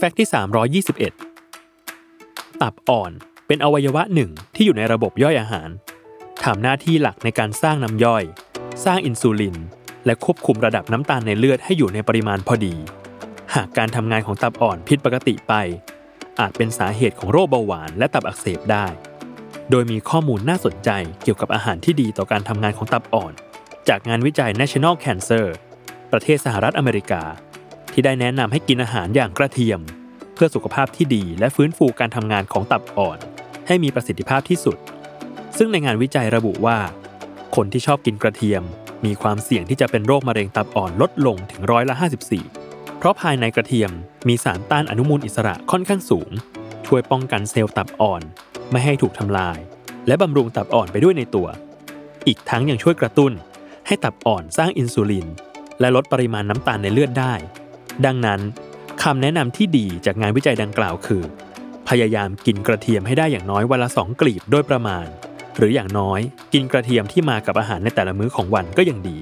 แฟกต์ที่ 321 ตับอ่อนเป็นอวัยวะหนึ่งที่อยู่ในระบบย่อยอาหารทำหน้าที่หลักในการสร้างน้ำย่อย สร้างอินซูลิน และควบคุมระดับน้ำตาลในเลือดให้อยู่ในปริมาณพอดี หากการทำงานของตับอ่อนผิดปกติไป อาจเป็นสาเหตุของโรคเบาหวานและตับอักเสบได้ โดยมีข้อมูลน่าสนใจเกี่ยวกับอาหารที่ดีต่อการทำงานของตับอ่อน จากงานวิจัย National Cancer ประเทศสหรัฐอเมริกา ที่ได้แนะนำให้กินอาหารอย่างกระเทียม เพื่อสุขภาพที่ดีและฟื้นฟูการทำงานของตับอ่อน ให้มีประสิทธิภาพที่สุด ซึ่งในงานวิจัยระบุว่า คนที่ชอบกินกระเทียม มีความเสี่ยงที่จะเป็นโรคมะเร็งตับอ่อนลดลงถึงร้อยละ 54 เพราะภายในกระเทียมมีสารต้านอนุมูลอิสระค่อนข้างสูง ช่วยป้องกันเซลล์ตับอ่อน ไม่ให้ถูกทำลาย และบำรุงตับอ่อนไปด้วยในตัว อีกทั้งยังช่วยกระตุ้น ให้ตับอ่อนสร้างอินซูลินและลดปริมาณน้ำตาลในเลือดได้ ดังนั้นคำแนะนำที่ดีจากงานวิจัยดังกล่าวคือ พยายามกินกระเทียมให้ได้อย่างน้อยวันละสองกลีบโดยประมาณ หรืออย่างน้อยกินกระเทียมที่มากับอาหารในแต่ละมื้อของวันก็ยังดี